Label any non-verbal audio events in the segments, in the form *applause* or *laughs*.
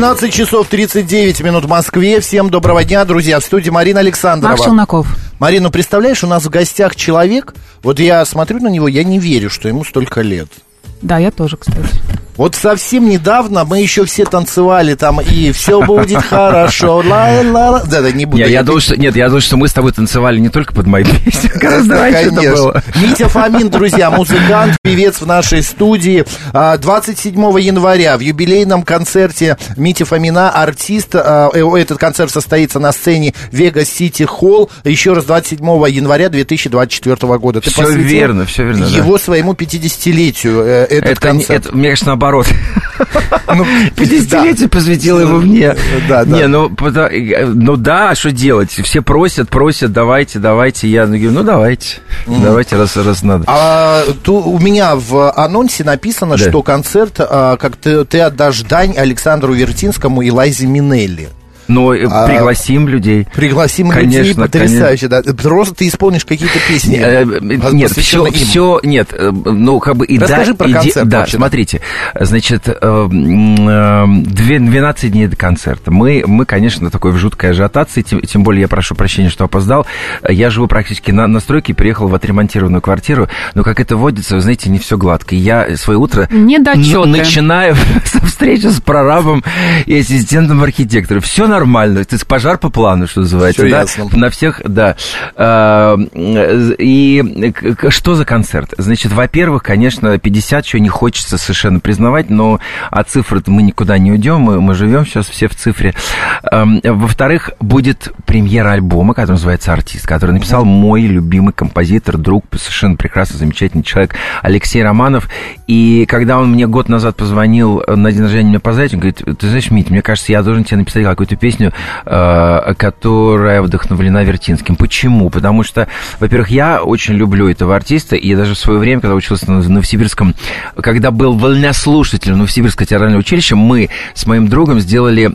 Наша афиша. 12 часов 39 минут в Москве. Всем доброго дня, друзья. В студии Марина Александрова. Марк Челноков. Марина, представляешь, у нас в гостях человек, вот я смотрю на него, я не верю, что ему столько лет. Да, я тоже, кстати. Вот совсем недавно мы еще все танцевали там, и все будет *laughs* хорошо. Ла ла ла Да, да, не буду. Я, я думал, что, нет, я думал, что мы с тобой танцевали не только под мои песни. *laughs* Гораздо раньше это было. Митя Фомин, друзья, музыкант, певец в нашей студии. А, 27 января в юбилейном концерте Мити Фомина, артист. а, э, Этот концерт состоится на сцене Вега Сити Холл. Еще раз 27 января 2024 года. Ты посвятил верно, всё верно, да. Его своему 50-летию э, этот Это, концерт. это, мне кажется, наоборот. Ну, *laughs* 50-летие посвятил его мне. Да, да. Не, ну, ну да, а что делать? Все просят, просят, давайте, давайте. Я говорю, ну давайте, давайте, раз, раз надо. А, ту- у меня в анонсе написано, Да. что концерт, а, как ты, ты отдашь дань Александру Вертинскому и Лайзе Минелли. Но э, А- пригласим людей. Пригласим Конечно, людей, потрясающе, да. Просто ты исполнишь какие-то песни. Э, э, Нет, все, им. все, нет, ну, как бы и Расскажи да, про и концерт Да, вообще, смотрите, значит, э, м, э, две- 12 дней до концерта. Мы, мы, конечно, такой в жуткой ажиотации, тем, тем более я прошу прощения, что опоздал. Я живу практически на, на стройке, приехал в отремонтированную квартиру, но, как это водится, вы знаете, не все гладко. Я свое утро Недочеты. ну, начинаю *laughs* со встречи с прорабом и ассистентом архитектора. Все нормально, то есть пожар по плану, что называется. Да? ясно. На всех, да. А, И к- к- что за концерт? Значит, во-первых, конечно, 50 чего не хочется совершенно признавать, но от цифры мы никуда не уйдем, мы, мы живем сейчас все в цифре. Во-вторых, будет премьера альбома, который называется «Артист», который написал мой любимый композитор, друг, совершенно прекрасный, замечательный человек Алексей Романов. И когда он мне год назад позвонил э, на день рождения меня поздравить, он говорит, ты знаешь, Мить, мне кажется, я должен тебе написать какую-то песню, э, которая вдохновлена Вертинским. Почему? Потому что, во-первых, я очень люблю этого артиста, и даже в свое время, когда учился на Новосибирском, когда был вольнослушателем Новосибирского театрального училища, мы с моим другом сделали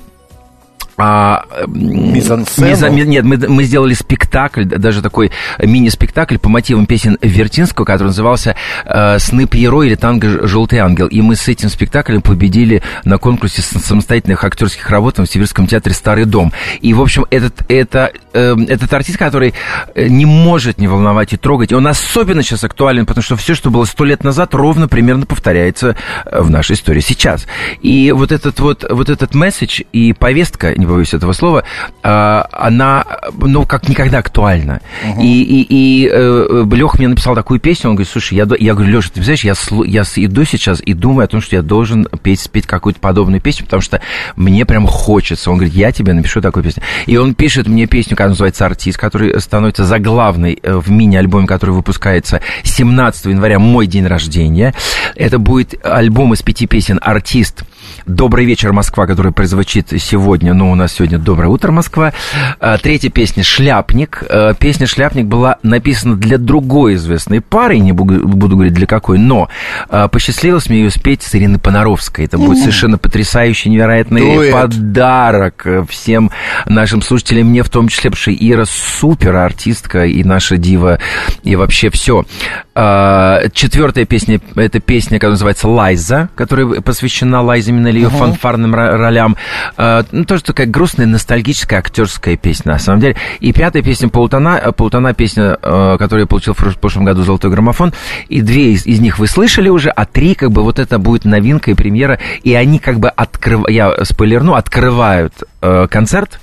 а, Мизансцену? миза- ми- нет, мы, мы сделали спектакль, даже такой мини-спектакль по мотивам песен Вертинского, который назывался э, «Сны Пьеро» или «Танго Желтый ангел». И мы с этим спектаклем победили на конкурсе самостоятельных актерских работ в Новосибирском театре «Старый дом». И, в общем, этот, это, э, этот артист, который э, не может не волновать и трогать, он особенно сейчас актуален, потому что все, что было сто лет назад, ровно примерно повторяется э, в нашей истории сейчас. И вот этот вот, вот этот месседж и повестка, боюсь этого слова, а, она, ну, как никогда актуальна. И, и, и Лех мне написал такую песню, он говорит, слушай, я, я говорю, Леша, ты знаешь, я, я иду сейчас и думаю о том, что я должен петь, спеть какую-то подобную песню, потому что мне прям хочется. Он говорит, я тебе напишу такую песню. И он пишет мне песню, которая называется «Артист», который становится заглавной э, в мини-альбоме, который выпускается 17 января, мой день рождения. Это будет альбом из пяти песен «Артист», «Добрый вечер, Москва», который прозвучит сегодня, но у нас сегодня «Доброе утро, Москва». А, Третья песня «Шляпник». А, Песня «Шляпник» была написана для другой известной пары, не буду, буду говорить для какой, но а, посчастливилось мне ее спеть с Ириной Понаровской. Это будет совершенно потрясающий, невероятный Дуэт. подарок э, всем нашим слушателям, мне в том числе, потому что Ира супер артистка и наша дива, и вообще все. Четвертая песня, это песня, которая называется «Лайза», которая посвящена Лайзе Минелли, ее фанфарным ро- ролям. А, Ну, тоже такая грустная, ностальгическая, актерская песня, на самом деле. И пятая песня «Полутона», «Полутона» песня, э, которую я получил в прошлом году «Золотой граммофон», и две из, из них вы слышали уже, а три, как бы, вот это будет новинка и премьера, и они как бы открывают, я спойлерну, открывают э, концерт,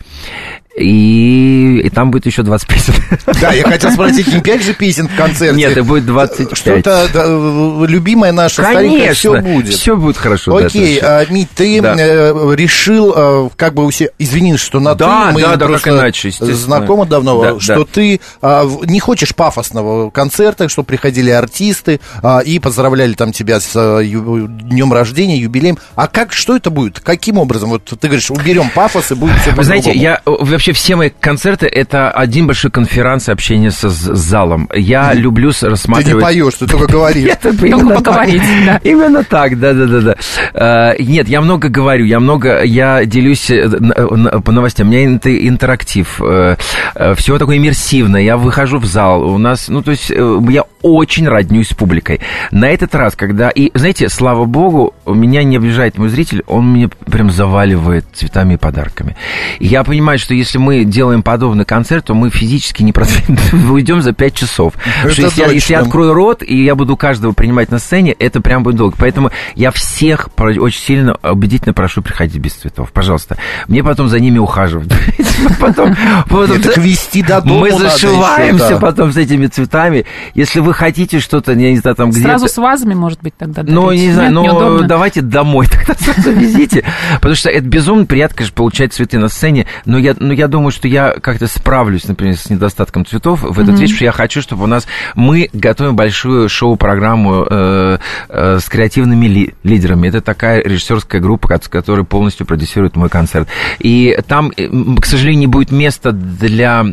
и, и там будет еще 20 песен. *laughs* Да, я хотел спросить, не 5 же песен в концерте? Нет, это будет 25. Что-то да, любимое наше старенькое все Конечно, будет. все будет хорошо. да, Окей, совершенно. а, Мить, ты Да. э, решил, э, как бы у себя, извини, что на Да, ты, мы да, да, просто как иначе, знакомы давно, Да, что да. ты а, не хочешь пафосного концерта, что приходили артисты а, и поздравляли там тебя с а, ю- днем рождения, юбилеем. А как, что это будет? Каким образом? Вот ты говоришь, уберем пафос и будет все Вы знаете, я э, вообще вообще все мои концерты это один большой конферанс общение с, с залом. Я люблю рассматривать... Ты не поешь, ты только говоришь. *laughs* Только *laughs* поговорить, да. Именно так, да-да-да. Нет, я много говорю, я много, я делюсь э, по новостям. У меня интерактив, все такое иммерсивное. Я выхожу в зал, у нас, ну, то есть я очень роднюсь с публикой. На этот раз, когда... И, знаете, слава богу, меня не обижает мой зритель, он меня прям заваливает цветами и подарками. Я понимаю, что если мы делаем подобный концерт, то мы физически не *laughs* уйдем за пять часов. Потому что если я, если я открою рот, и я буду каждого принимать на сцене, это прям будет долго. Поэтому я всех очень сильно убедительно прошу приходить без цветов. Пожалуйста. Мне потом за ними ухаживать. *laughs* Потом, так вести до дома Мы зашиваемся потом с этими цветами. Если вы хотите что-то, я не знаю, там где-то... Сразу с вазами, может быть, тогда. Ну, не знаю, но давайте домой *laughs* тогда завезите. Потому что это безумно приятно, конечно, получать цветы на сцене, но я, но я думаю, что я как-то справлюсь, например, с недостатком цветов в этот вечер, я хочу, чтобы у нас... Мы готовим большую шоу-программу э, э, с креативными ли, лидерами. Это такая режиссерская группа, которая полностью продюсирует мой концерт. И там, э, к сожалению, не будет места для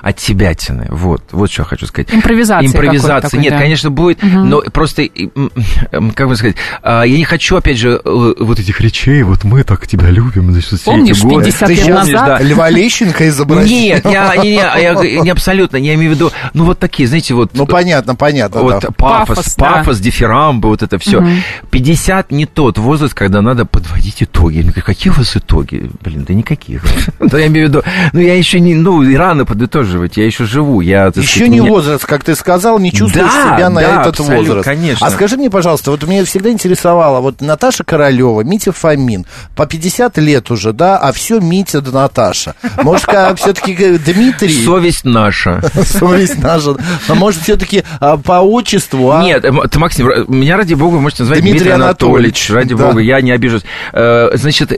отсебятины. Вот, вот что я хочу сказать. Импровизация. Импровизация. Такой, Нет, да. конечно, будет, угу. но просто, как бы сказать, а, я не хочу, опять же, вот этих речей, вот мы так тебя любим, значит, все Помнишь, эти годы. 50 лет назад? Да. Льва Лещенко изобразил? Нет, я, не, не, я, *laughs* не абсолютно, я имею в виду, ну, вот такие, знаете, вот... Ну, понятно, понятно, Вот да. пафос, пафос, пафос да. дифирамбы, вот это все. Угу. 50 не тот возраст, когда надо подводить итоги. Я говорю, какие у вас итоги? Блин, да никаких. *laughs* Ну, я имею в виду, ну, я еще не, ну, рано подытоживать, я еще живу. Я, еще не возраст, как ты сказал, не чувствуешь себя на этот возраст. конечно. А скажи мне, пожалуйста, вот меня всегда интересовало, вот Наташа Королева, Митя Фомин, по 50 лет уже, да, а все Митя да Наташа. Может, все-таки Дмитрий... Совесть наша. *laughs* Совесть наша. А может, все-таки а, по отчеству, а? Нет, ты, Максим, меня, ради бога, можете назвать Дмитрий, Анатольевич. Ради бога, я не обижусь. Э, значит,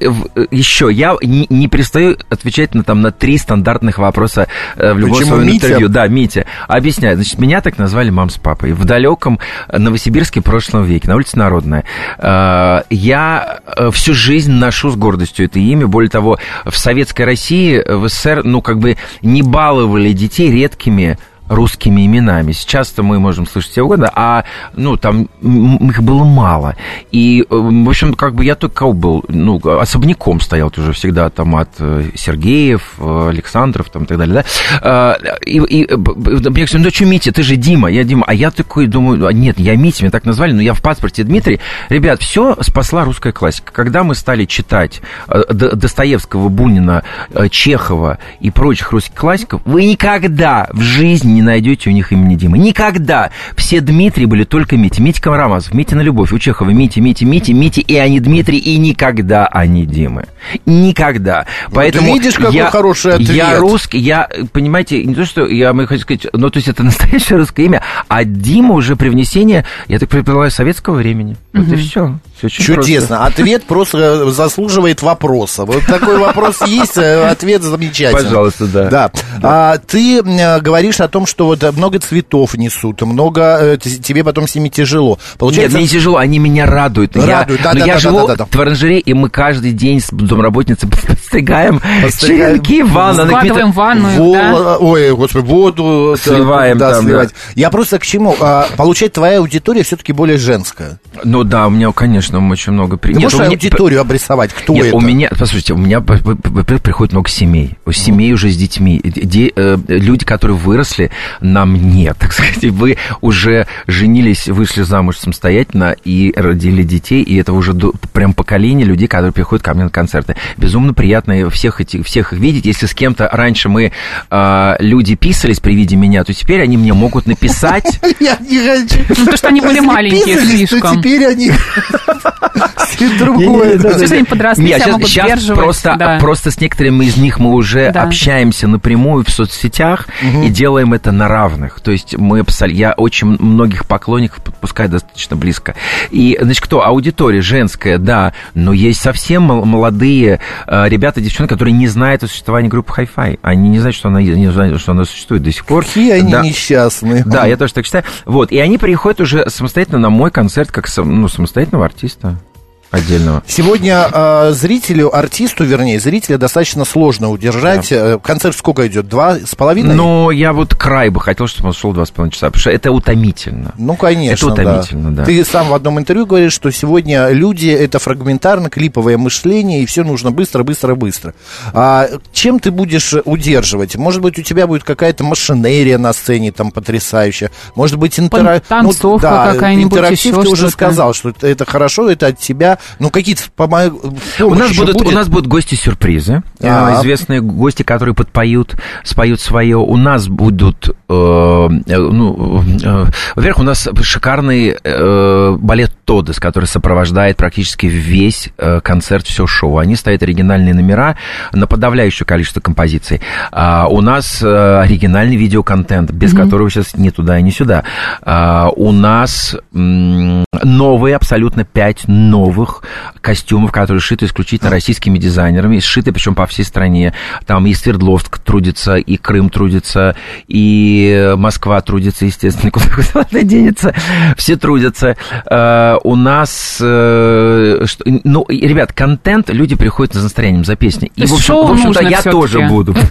еще, я не, перестаю отвечать на, там, на три стандартных вопроса э, в любом своем интервью. Да, Митя. Объясняю. Значит, меня так назвали мам с папой. В далеком Новосибирске прошлом веке, на улице Народная. Э, я всю жизнь ношу с гордостью это имя. Более того, в Советской России, в СССР, ну, как бы не баловали детей редкими русскими именами. Сейчас-то мы можем слышать все угодно, а, ну, там их было мало. И, э, в общем, как бы я только был, ну, особняком стоял уже всегда там от э, Сергеев, э, Александров, там и так далее, да. А, и, и мне говорят, ну, что, Митя, ты же Дима, я Дима. А я такой думаю, «А нет, я Митя, меня так назвали, но я в паспорте Дмитрий. Ребят, все спасла русская классика. Когда мы стали читать Достоевского, Бунина, Чехова и прочих русских классиков, вы никогда в жизни не найдете у них имени Димы. Никогда. Все Дмитрий были только Митя. Митя Камарамазов, Митя на любовь, у Чехова Митя, Митя, Митя, Митя, и они Дмитрий, и никогда они Димы. Никогда. Поэтому Ты видишь, какой я, хороший ответ. Я русский, я, понимаете, не то, что я могу хочу сказать, ну, то есть это *laughs* настоящее русское имя, а Дима уже привнесение, я так предполагаю, советского времени. Вот угу. и все. Все Чудесно. Просто. Ответ просто заслуживает вопроса. Вот такой вопрос есть, э, ответ замечательный. Пожалуйста, да. Да. А, ты говоришь о том, что вот много цветов несут, много э, тебе потом с ними тяжело. Получается... Нет, не тяжело, они меня радуют. Радуют, я, да, да, я да, живу да, да, да. в оранжерее, и мы каждый день с домработницей подстригаем черенки в ванну. Складываем ванну, Вол... да? Ой, господи, воду сливаем да, там, сливать. Да. Я просто к чему? А, получается, твоя аудитория все-таки более женская. Ну да, у меня, конечно, очень много... Ты Нет, можешь меня... аудиторию обрисовать? Кто Нет, это? у меня, послушайте, у меня приходит много семей. У семей уже с детьми. Де, э, люди, которые выросли на мне, *laughs* так сказать. Вы уже женились, вышли замуж самостоятельно и родили детей, и это уже до, прям поколение людей, которые приходят ко мне на концерты. Безумно приятно всех, эти, всех их видеть. Если с кем-то раньше мы, э, люди писались при виде меня, то теперь они мне могут написать... Я не хочу. Ну, то, что они были маленькие слишком. теперь они... *laughs* Другое. Сейчас они подросли, себя могут Сейчас просто, просто с некоторыми из них мы уже общаемся напрямую в соцсетях и делаем это на равных. То есть мы я очень многих поклонников подпускаю достаточно близко. И, значит, кто? Аудитория женская, да, но есть совсем молодые э, ребята, девчонки, которые не знают о существовании группы Hi-Fi. Они не знают, что она, не знают, что она существует до сих пор. Какие они да. несчастные. Да, я тоже так считаю. Вот, и они приходят уже самостоятельно на мой концерт, как ну, самостоятельного артиста. Отдельного. Сегодня э, зрителю, артисту, вернее, зрителя достаточно сложно удержать. Да. Концерт сколько идет? Два с половиной? Ну, я вот край бы хотел, чтобы он шел два с половиной часа, потому что это утомительно. Ну, конечно, Это утомительно, да. да. Ты сам в одном интервью говоришь, что сегодня люди, это фрагментарно, клиповое мышление, и все нужно быстро, быстро, быстро. А чем ты будешь удерживать? Может быть, у тебя будет какая-то машинерия на сцене там потрясающая? Может быть, интера... танцовка ну, да, какая-нибудь, интерактив ты уже сказал, что это хорошо, это от тебя. Ну, какие-то помог... у нас будут будет? У нас будут гости-сюрпризы. А, известные гости, которые подпоют, споют свое. У нас будут... Э, э ну, э, во-первых, у нас шикарный э, балет Тодес, который сопровождает практически весь э, концерт, все шоу. Они ставят оригинальные номера на подавляющее количество композиций. А, у нас э, оригинальный видеоконтент, без mm-hmm. которого сейчас ни туда и ни сюда. А, у нас м, новые, абсолютно пять новых костюмов, которые шиты исключительно российскими дизайнерами, сшиты причем по всей стране. Там и Свердловск трудится, и Крым трудится, и Москва трудится, естественно, *laughs* куда, куда денется. Все трудятся. А, у нас, э, ну, ребят, контент, люди приходят с настроением за песни. И, в общем, в общем-то, я тоже буду. *laughs*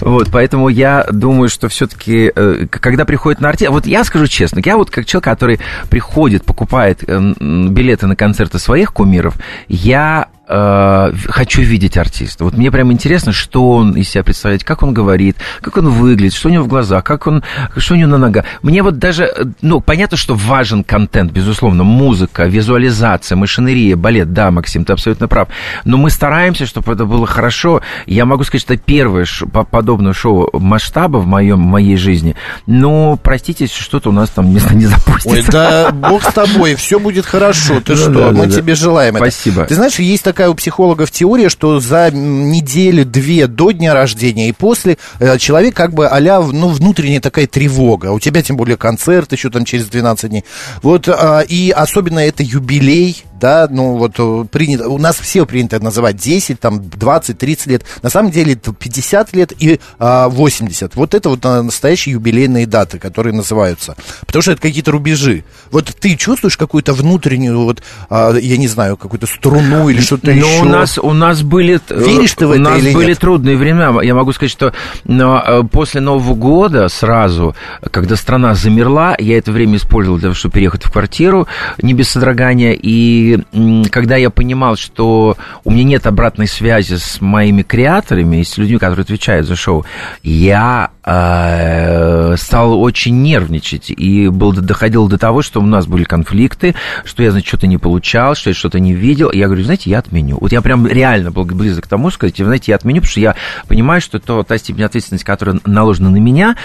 Вот, поэтому я думаю, что все-таки, э, когда приходит на артист... Вот я скажу честно, я вот как человек, который приходит, покупает э, билеты на концерты своих кумиров, я э, хочу видеть артиста. Вот мне прям интересно, что он из себя представляет, как он говорит, как он выглядит, что у него в глазах, как он, что у него на ногах. Мне вот даже, ну, понятно, что важен контент, безусловно, музыка, визуализация, машинерия, балет, да, Максим, ты абсолютно прав. Но мы стараемся, чтобы это было хорошо. Я могу сказать, что это первое подобное шоу масштаба в, моем, в моей жизни. Но, простите, что-то у нас там место не запустится. Ой, да бог с тобой, все будет хорошо. Ты что, мы тебе желаем Спасибо. Ты знаешь, есть такая у психологов теория, что за неделю-две до дня рождения и после э, человек как бы а ну, внутренняя такая тревога. У тебя тем более концерт еще там через 12 дней. Вот, а, и особенно это юбилей, да, ну вот э, принято, у нас все принято называть 10, там 20, 30 лет, на самом деле 50 лет и а, 80. Вот это вот настоящие юбилейные даты, которые называются, потому что это какие-то рубежи. Вот ты чувствуешь какую-то внутреннюю, вот, а, я не знаю, какую-то струну или что-то еще? Ну, у нас, у нас были... Э, Веришь ты в это У нас или были нет? трудные времена. Я могу сказать, что но, э, после Нового года сразу, когда страна замерла, я это время использовал для того, чтобы переехать в квартиру, не без содрогания, и когда я понимал, что у меня нет обратной связи с моими креаторами и с людьми, которые отвечают за шоу, я э, стал очень нервничать. И был, доходило до того, что у нас были конфликты, что я, значит, что-то не получал, что я что-то не видел. И я говорю, знаете, я отменю. Вот я прям реально был близок к тому, сказать, знаете, я отменю, потому что я понимаю, что то, та степень ответственности, которая наложена на меня,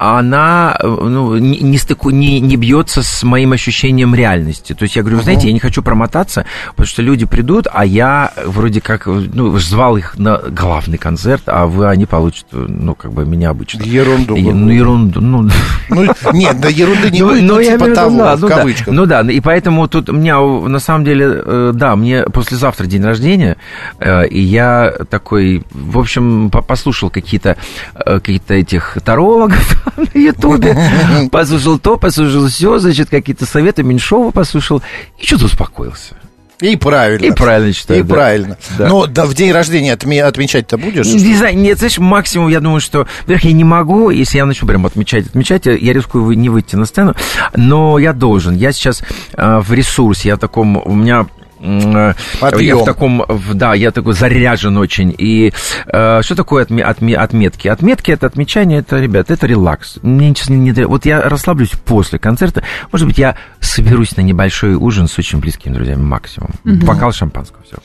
она ну, не, не, стыку, не, не бьется с моим ощущением реальности. То есть я говорю, вы знаете, я не хочу промотаться, потому что люди придут, а я вроде как ну, звал их на главный концерт, а вы они получат, ну, как бы меня обычно. Ерунду. И, ну, ерунду. Ну, *laughs* ну, нет, да ерунды не ну, будет, ну, ну, типа того, да, в ну, кавычках. Да, ну да, и поэтому тут у меня, на самом деле, э, да, мне послезавтра день рождения, э, и я такой, в общем, послушал какие-то э, какие-то этих тарологов, *laughs* на Ютубе. *laughs* Послушал то, послушал все, значит, какие-то советы Меньшова послушал, и что-то успокоился. И правильно. И правильно считаю. И да. правильно. Да. Но да, в день рождения отме- отмечать-то будешь? Не знаю, нет, знаешь, максимум, я думаю, что, во-первых, я не могу, если я начну прям отмечать, отмечать, я рискую не выйти на сцену, но я должен. Я сейчас э, в ресурсе, я в таком, у меня Подъем. я в таком, да, я такой заряжен очень. И э, что такое отме, отме, отметки? Отметки это отмечание, это, ребят, это релакс. Мне честно не Вот я расслаблюсь после концерта. Может быть, я соберусь на небольшой ужин с очень близкими друзьями максимум. Угу. Бокал шампанского, все.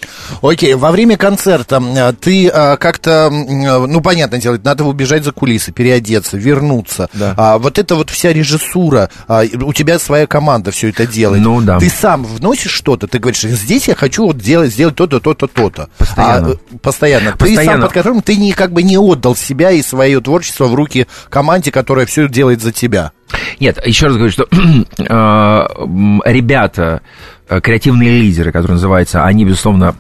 Окей, во время концерта э, ты а, как-то, ну, понятно дело, надо убежать за кулисы, переодеться, вернуться. Да. А, вот это вот вся режиссура, а, у тебя своя команда все это делает. Ну, да. Ты сам вносишь что-то, ты говоришь, здесь я хочу вот делать, сделать то-то, то-то, то-то. Постоянно. А, постоянно. Ты сам под которым ты не, как бы не отдал себя и свое творчество в руки команде, которая все делает за тебя. Нет, еще раз говорю, что *clears throat* э, ребята, э, креативные лидеры, которые называются, они, безусловно,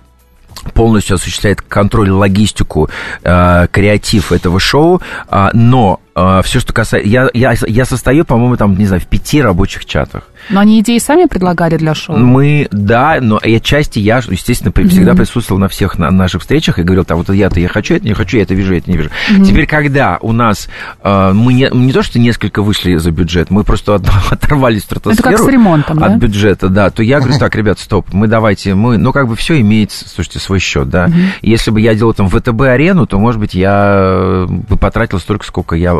полностью осуществляют контроль, логистику, э, креатив этого шоу, э, но э, все, что касается... Я, я, я состою, по-моему, там, не знаю, в пяти рабочих чатах. Но они идеи сами предлагали для шоу? Мы, да, но и отчасти я, естественно, mm-hmm. всегда присутствовал на всех на наших встречах и говорил, так, вот я-то я хочу, это не хочу, я это вижу, я это не вижу. Mm-hmm. Теперь, когда у нас, э, мы не, не то, что несколько вышли за бюджет, мы просто *laughs* оторвались в стратосферу это как с ремонтом, от да? бюджета, да, то я говорю, *laughs* так, ребят, стоп, мы давайте, мы, ну, как бы все имеет, слушайте, свой счет, да. Mm-hmm. Если бы я делал там ВТБ-арену, то, может быть, я бы потратил столько, сколько я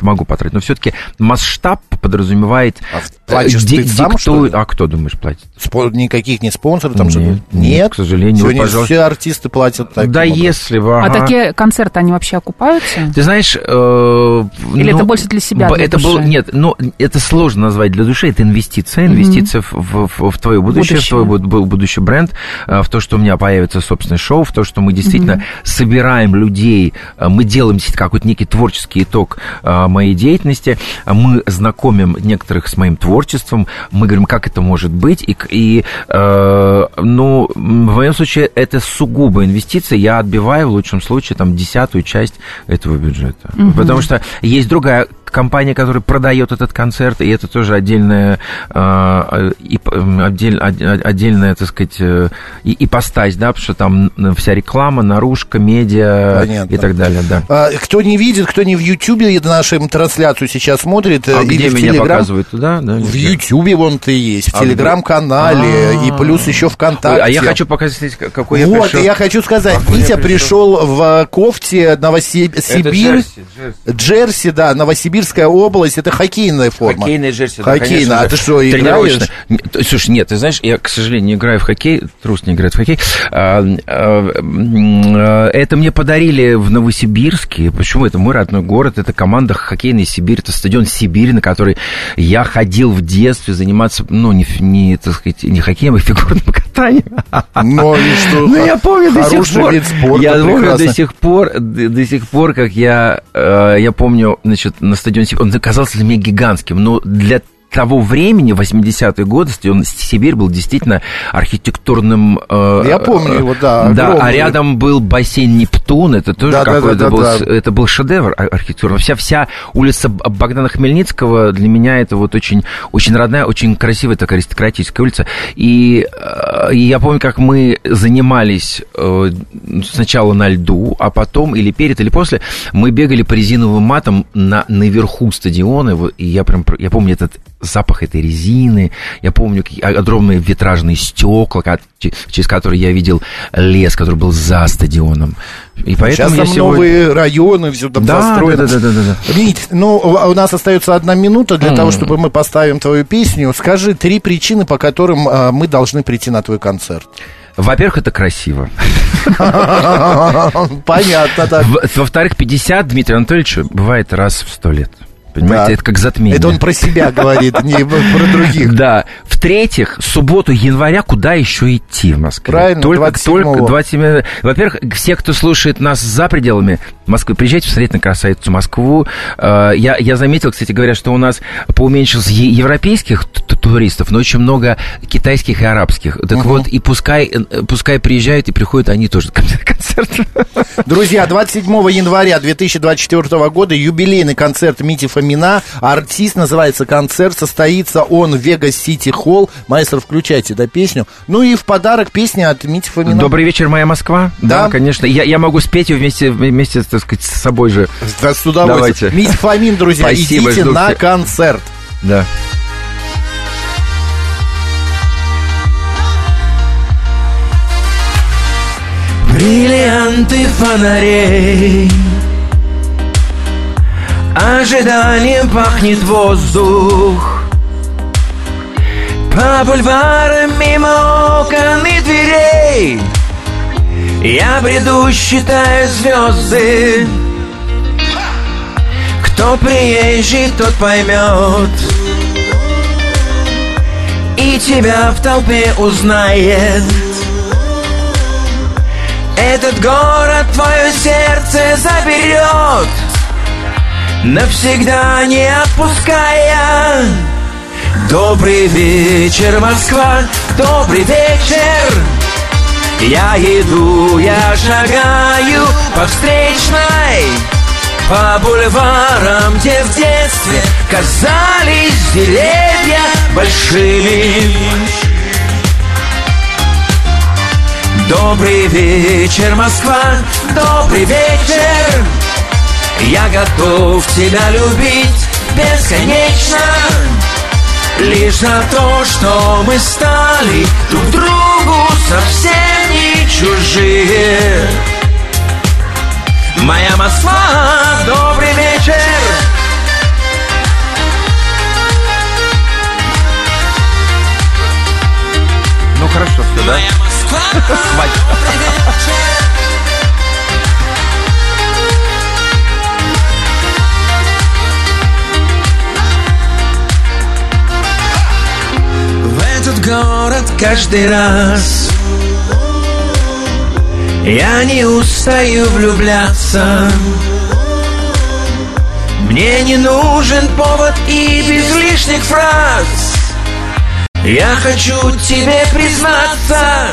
могу потратить. Но все-таки масштаб подразумевает... А платишь ди- ты сам, что ли? А кто, думаешь, платит? Спо- никаких не спонсоров там нет, что-то? Нет, нет, к сожалению. Сегодня пожалуйста. все артисты платят так. Да если бы... А ага. такие концерты, они вообще окупаются? Ты знаешь... Э, Или ну, это больше для себя, для это души? Был, нет, ну, это сложно назвать для души, это инвестиция. Инвестиция mm-hmm. в, в, в твое будущее, будущее, в твой буд- будущий бренд, э, в то, что у меня появится собственное шоу, в то, что мы действительно mm-hmm. собираем людей, э, мы делаем какой-то некий творческий итог э, моей деятельности, мы знакомим некоторых с моим творчеством, мы говорим, как это может быть, и, и э, ну, в моем случае это сугубо инвестиция, я отбиваю в лучшем случае там десятую часть этого бюджета, угу. потому что есть другая компания, которая продает этот концерт, и это тоже отдельная, э, и, отдель, отдельная, так сказать, э, ипостась, да, потому что там вся реклама, наружка, медиа Понятно. и так далее, да. А, кто не видит, кто не в Ютьюбе нашу трансляцию сейчас смотрит, а или где в меня Телеграм... показывают туда, да? В Ютьюбе вон ты есть, в А Телеграм-канале, А-а-а. и плюс еще ВКонтакте. А я хочу показать, какой вот, я пришел. и я хочу сказать, Витя пришел. в кофте Новосибирск. Джерси, да, Новосибирская область, это хоккейная форма. Хоккейная джерси, да, Хоккейная, а ты что, играешь? Слушай, нет, ты знаешь, я, к сожалению, не играю в хоккей, трус не играет в хоккей. А, а, а, Это мне подарили в Новосибирске. Почему? Это мой родной город, это команда хоккейная Сибирь, это стадион Сибирь, на который я ходил в детстве заниматься, ну, не, не так сказать, не хоккеем, а фигурным катанием. Ну и что? *laughs* Ну, я помню до сих пор. вид спорта, я помню прекрасно. до сих пор, до, до сих пор, как я, э, я помню, значит, на стадионе Сибирь, он казался для меня гигантским, но для того времени, 80-е годы, стадион Сибирь был действительно архитектурным... э, Я помню э, его, да, Да, а огромный. рядом был бассейн Нептун, это тоже Да, да, какой-то да, да, был, да. с- это был шедевр ар- архитектуры. Вся, вся улица Богдана Хмельницкого для меня это вот очень, очень родная, очень красивая такая аристократическая улица. И, э, и я помню, как мы занимались э, сначала на льду, а потом или перед, или после, мы бегали по резиновым матам на, наверху стадиона, и я прям, я помню этот запах этой резины, я помню огромные витражные стекла, через которые я видел лес, который был за стадионом. И поэтому Сейчас там сегодня... новые районы, все там Да, застроено. да, да, да, да, да. Вить, ну, у нас остается одна минута для М. того, чтобы мы поставим твою песню. Скажи три причины, по которым а, мы должны прийти на твой концерт. Во-первых, это красиво. *laughs* Понятно, так. Во-вторых, 50 Дмитрия Анатольевича бывает раз в сто лет. Понимаете, Да. это как затмение. Это он про себя говорит, не про других. Да. В-третьих, субботу января куда еще идти в Москве? Правильно, только, 27-го. только 27 Во-первых, все, кто слушает нас за пределами Москвы, приезжайте посмотреть на красавицу Москву. Э, Я, я заметил, кстати говоря, что у нас поуменьшилось европейских туристов, но очень много китайских и арабских. Так вот, и пускай, э, пускай приезжают и приходят они тоже на концерт. Друзья, 27 января 2024 года юбилейный концерт Мити Фомина. Артист называется концерт. Состоится он в Вегас Сити Холл. Маэстро, включайте, да, песню. Ну и в подарок песня от Мити Фомина. Добрый вечер, моя Москва. Да. конечно. Я, я могу спеть ее вместе, вместе, так сказать, с собой же. Да, с удовольствием. Давайте. Мити Фомин, друзья, Спасибо, идите на всех. концерт. Да. Бриллианты фонарей Ожиданием пахнет воздух. По бульварам мимо окон и дверей. Я бреду, считаю звезды. Кто приезжий, тот поймет. И тебя в толпе узнает. Этот город твое сердце заберет Навсегда не отпуская. Добрый вечер, Москва, добрый вечер. Я иду, я шагаю по встречной По бульварам, где в детстве казались деревья большими. Добрый вечер, Москва, добрый вечер Я готов тебя любить бесконечно. Лишь за то, что мы стали друг другу совсем не чужие. Моя Москва, добрый вечер каждый раз. Я не устаю влюбляться. Мне не нужен повод и без лишних фраз. Я хочу тебе признаться